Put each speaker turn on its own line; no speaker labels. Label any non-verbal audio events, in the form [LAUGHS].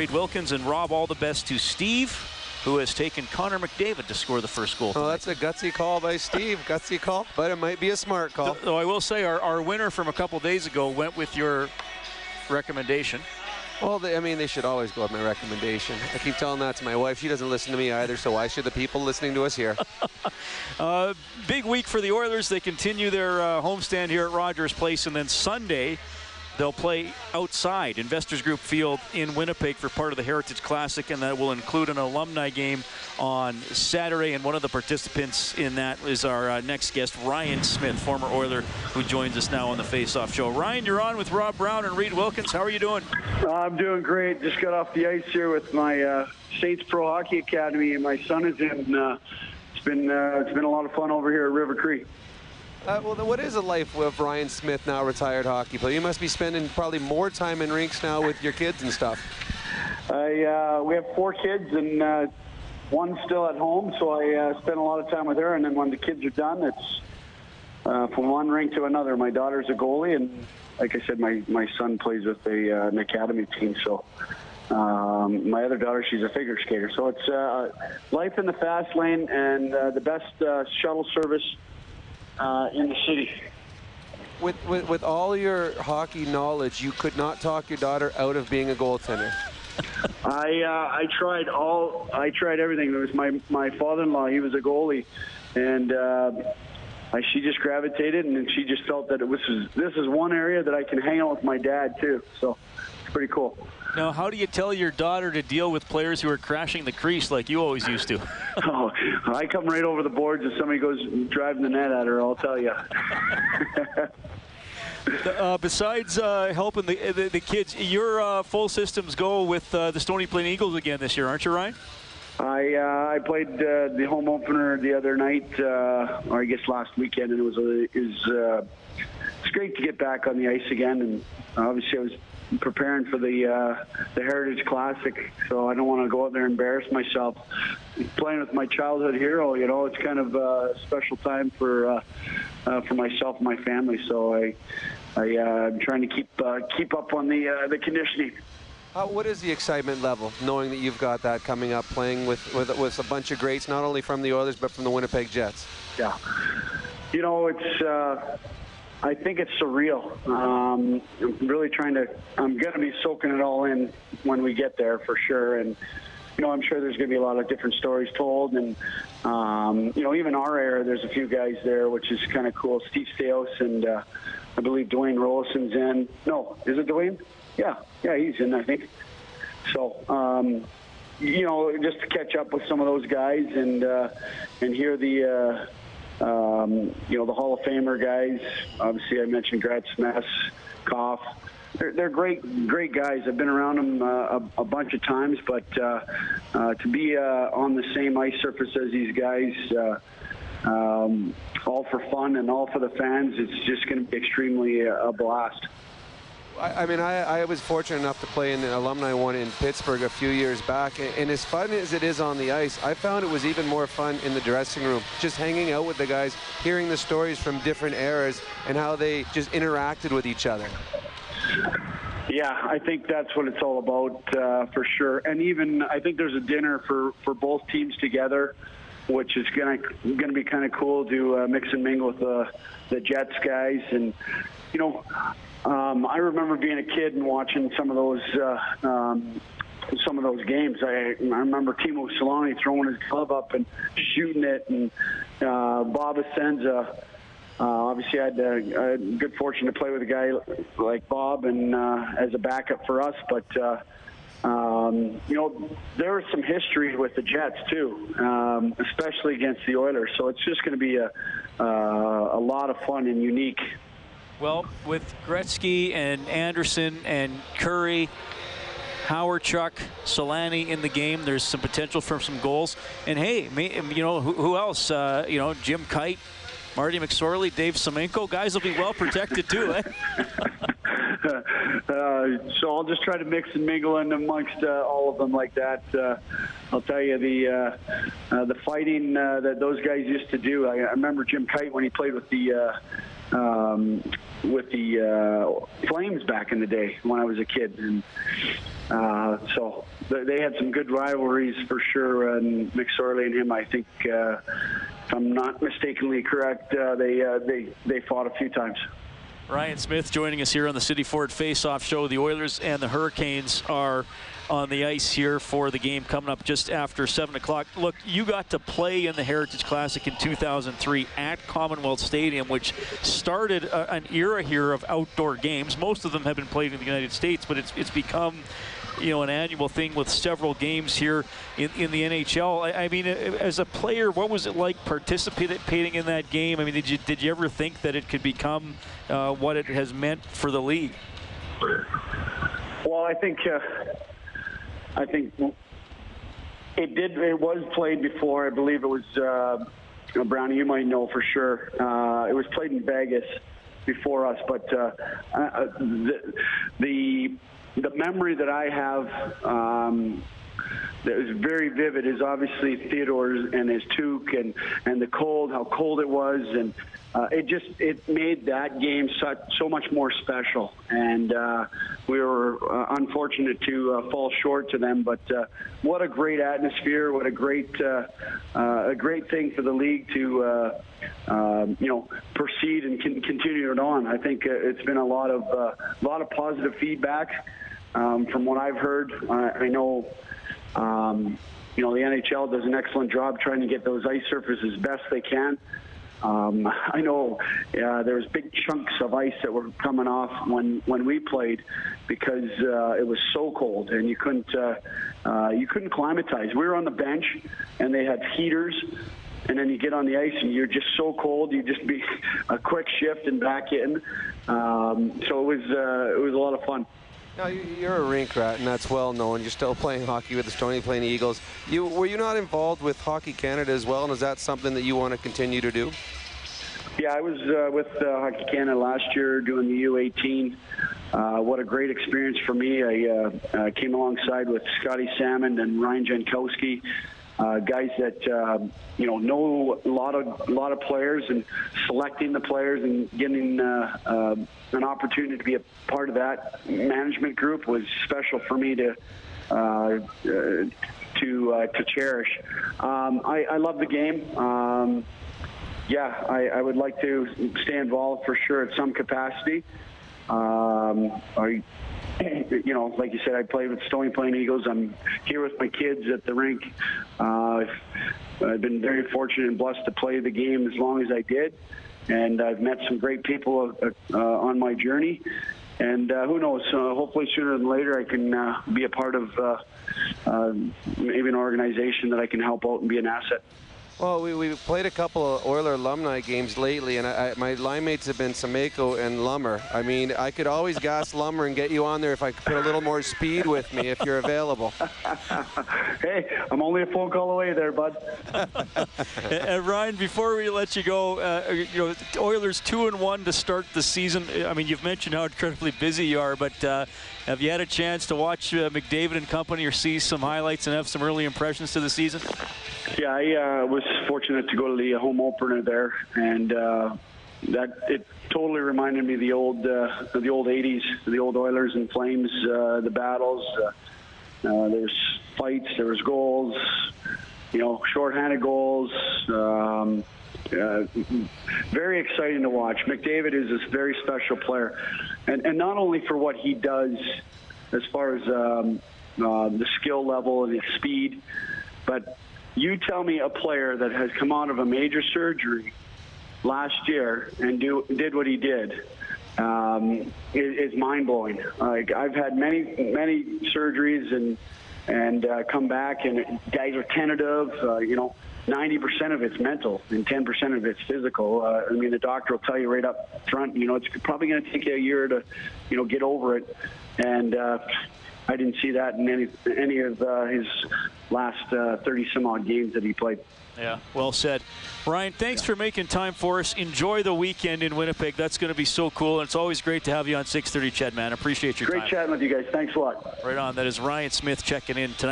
Wade Wilkins and Rob, all the best to Steve, who has taken Connor McDavid to score the first goal.
Oh, that's a gutsy call by Steve. Gutsy call, but it might be a smart call.
Though I will say, our, our winner from a couple days ago went with your recommendation.
Well, they, I mean, they should always go with my recommendation. I keep telling that to my wife. She doesn't listen to me either, so why should the people listening to us here? [LAUGHS]
uh, big week for the Oilers. They continue their uh, homestand here at Rogers Place, and then Sunday They'll play outside Investors Group Field in Winnipeg for part of the Heritage Classic, and that will include an alumni game on Saturday. And one of the participants in that is our uh, next guest, Ryan Smyth, former Oiler, who joins us now on the Face Off Show. Ryan, you're on with Rob Brown and Reid Wilkins. How are you doing?
I'm doing great. Just got off the ice here with my uh, Saints Pro Hockey Academy, and my son is in. Uh, it's been uh, it's been a lot of fun over here at River Cree.
Uh, well, what is a life with Ryan Smyth, now retired hockey player? You must be spending probably more time in rinks now with your kids and stuff.
I uh, we have four kids and uh, one's still at home, so I uh, spend a lot of time with her. And then when the kids are done, it's uh, from one rink to another. My daughter's a goalie, and like I said, my my son plays with a, uh, an academy team. So. Um, my other daughter, she's a figure skater. So it's uh, life in the fast lane and uh, the best uh, shuttle service uh, in the city.
With, with, with all your hockey knowledge, you could not talk your daughter out of being a goaltender. [LAUGHS]
I uh, I tried all I tried everything. It was my my father-in-law. He was a goalie, and uh, I, she just gravitated, and she just felt that it was this is one area that I can hang out with my dad too. So it's pretty cool.
Now, how do you tell your daughter to deal with players who are crashing the crease like you always used to? [LAUGHS] [LAUGHS]
oh, I come right over the boards if somebody goes driving the net at her. I'll tell you.
Uh, besides uh, helping the, the, the kids, your uh, full systems go with uh, the Stony Plain Eagles again this year, aren't you, Ryan?
I uh, I played uh, the home opener the other night, or I guess last weekend, and it was a, it was it's great to get back on the ice again. And obviously, I was preparing for the uh, the Heritage Classic, so I don't want to go out there and embarrass myself. Playing with my childhood hero, you know, it's kind of a special time for uh, uh, for myself and my family. So I, I uh, I'm trying to keep uh, keep up on the uh, the conditioning.
Uh, what is the excitement level, knowing that you've got that coming up, playing with, with with a bunch of greats, not only from the Oilers but from the Winnipeg Jets?
Yeah, you know, it's uh, I think it's surreal. Um, I'm really trying to. I'm going to be soaking it all in when we get there for sure. And you know, I'm sure there's going to be a lot of different stories told. And um, you know, even our era, there's a few guys there, which is kind of cool. Steve Staios and uh, I believe Dwayne Roloson's in. No, is it Dwayne? Yeah, yeah, he's in. I think. So. Um, you know, just to catch up with some of those guys and uh, and hear the uh, um, you know, the Hall of Famer guys. Obviously, I mentioned Gretz, Mess, Koff. They're, they're great, great guys. I've been around them uh, a, a, bunch of times, but uh, uh, to be uh, on the same ice surface as these guys, uh, um, all for fun and all for the fans, it's just going to be extremely uh, a blast.
I, I mean, I, I, was fortunate enough to play in the alumni one in Pittsburgh a few years back, and, and as fun as it is on the ice, I found it was even more fun in the dressing room, just hanging out with the guys, hearing the stories from different eras and how they just interacted with each other.
Yeah, I think that's what it's all about uh, for sure. And even I think there's a dinner for, for both teams together, which is gonna gonna be kind of cool to uh, mix and mingle with the the Jets guys. And you know, um, I remember being a kid and watching some of those uh, um, some of those games. I, I remember Teemu Selanne throwing his glove up and shooting it, and uh, Bob Essensa. Uh, obviously, I had, a, I had good fortune to play with a guy like Bob and uh, as a backup for us. But uh, um, you know, there is some history with the Jets too, um, especially against the Oilers. So it's just going to be a uh, a lot of fun and unique
well, with Gretzky and Anderson and Kurri, Howard, Chuck, Selanne in the game, there's some potential for some goals. And hey, me, you know, who, who else? Uh, you know, Jim Kyte, Marty McSorley, Dave Semenko. Guys will be well protected too, eh? [LAUGHS] [LAUGHS]
uh, so I'll just try to mix and mingle in amongst uh, all of them like that. Uh, I'll tell you the uh, uh, the fighting uh, that those guys used to do. I, I remember Jim Kyte when he played with the um, with the uh, Flames back in the day when I was a kid, and uh, so they had some good rivalries for sure. And McSorley and him, I think, uh, if I'm not mistakenly correct, uh, they uh, they they fought a few times.
Ryan Smyth joining us here on the City Ford Face-Off Show. The Oilers and the Hurricanes are on the ice here for the game coming up just after 7 o'clock. Look, you got to play in the Heritage Classic in 2003 at Commonwealth Stadium, which started a, an era here of outdoor games. Most of them have been played in the United States, but it's, it's become you know, an annual thing with several games here in, in the NHL. I, I, mean, as a player, what was it like participating in that game? I mean, did you did you ever think that it could become uh, what it has meant for the league?
Well, I think uh, I think it did. It was played before. I believe it was uh, Brownie. You might know for sure. Uh, it was played in Vegas before us, but uh, uh, the, the the memory that I have um, that was very vivid is obviously Theodore and his toque and and the cold, how cold it was, and uh, it just it made that game such so much more special. And uh, we were uh, unfortunate to uh, fall short to them, but uh, what a great atmosphere! What a great uh, a great thing for the league to. Um, you know, proceed and con- continue it on. I think it's been a lot of a lot of positive feedback um, from what I've heard. I know um, you know, the NHL does an excellent job trying to get those ice surfaces best they can. Um, I know uh, there was big chunks of ice that were coming off when when we played because uh, it was so cold and you couldn't uh, uh, you couldn't climatize. We were on the bench and they had heaters. And then you get on the ice and you're just so cold. You just be [LAUGHS] a quick shift and back in. Um, so it was uh, it was a lot of fun.
Now, you're a rink rat, and that's well known. You're still [LAUGHS] playing hockey with the Stony Plain Eagles. You Were you not involved with Hockey Canada as well, and is that something that you want to continue to do?
Yeah, I was uh, with uh, Hockey Canada last year doing the U18. Uh, what a great experience for me. I uh, uh, came alongside with Scotty Salmond and Ryan Jankowski uh, guys that uh, you know know a lot of lot of players and selecting the players and getting uh, uh, an opportunity to be a part of that management group was special for me to. Uh, uh, to uh, to cherish. Um, I, I love the game. Um, yeah, I, I would like to stay involved for sure at some capacity. Um, I [CLEARS THROAT] you know, like you said, I played with Stony Plain Eagles. I'm here with my kids at the rink. Uh, I've been very fortunate and blessed to play the game as long as I did, and I've met some great people uh, uh, on my journey. And uh, who knows? Uh, hopefully, sooner than later, I can uh, be a part of uh, uh, maybe an organization that I can help out and be an asset.
Well, we, we played a couple of Oiler alumni games lately, and I, I, my line mates have been Semenko and Lummer. I mean, I could always gas Lummer and get you on there if I could put a little more speed with me if you're available. [LAUGHS]
hey, I'm only a phone call away there, bud. [LAUGHS]
and Ryan, before we let you go, uh, you know, Oilers two and one to start the season. I mean, you've mentioned how incredibly busy you are, but uh, have you had a chance to watch uh, McDavid and company or see some highlights and have some early impressions to the season?
Yeah, I uh, was fortunate to go to the home opener there, and uh, that it totally reminded me of the old uh, the old '80s, the old Oilers and Flames, uh, the battles. Uh, uh, there fights, there was goals, you know, shorthanded goals. Um, uh, very exciting to watch. McDavid is a very special player, and and not only for what he does as far as um, uh, the skill level and his speed, but you tell me a player that has come out of a major surgery last year and do, did what he did um, is, is mind blowing. Like I've had many many surgeries and and uh, come back and guys are tentative. Uh, you know, 90% of it's mental and 10% of it's physical. Uh, I mean, the doctor will tell you right up front. You know, it's probably going to take you a year to, you know, get over it. And uh, I didn't see that in any any of uh, his last uh, 30 some odd games that he played.
Yeah, well said. Ryan, thanks yeah. for making time for us. Enjoy the weekend in Winnipeg. That's going to be so cool. And it's always great to have you on 630 CHED, man. Appreciate your
great
time.
chatting with you guys. Thanks a lot.
Right on. That is Ryan Smyth checking in tonight.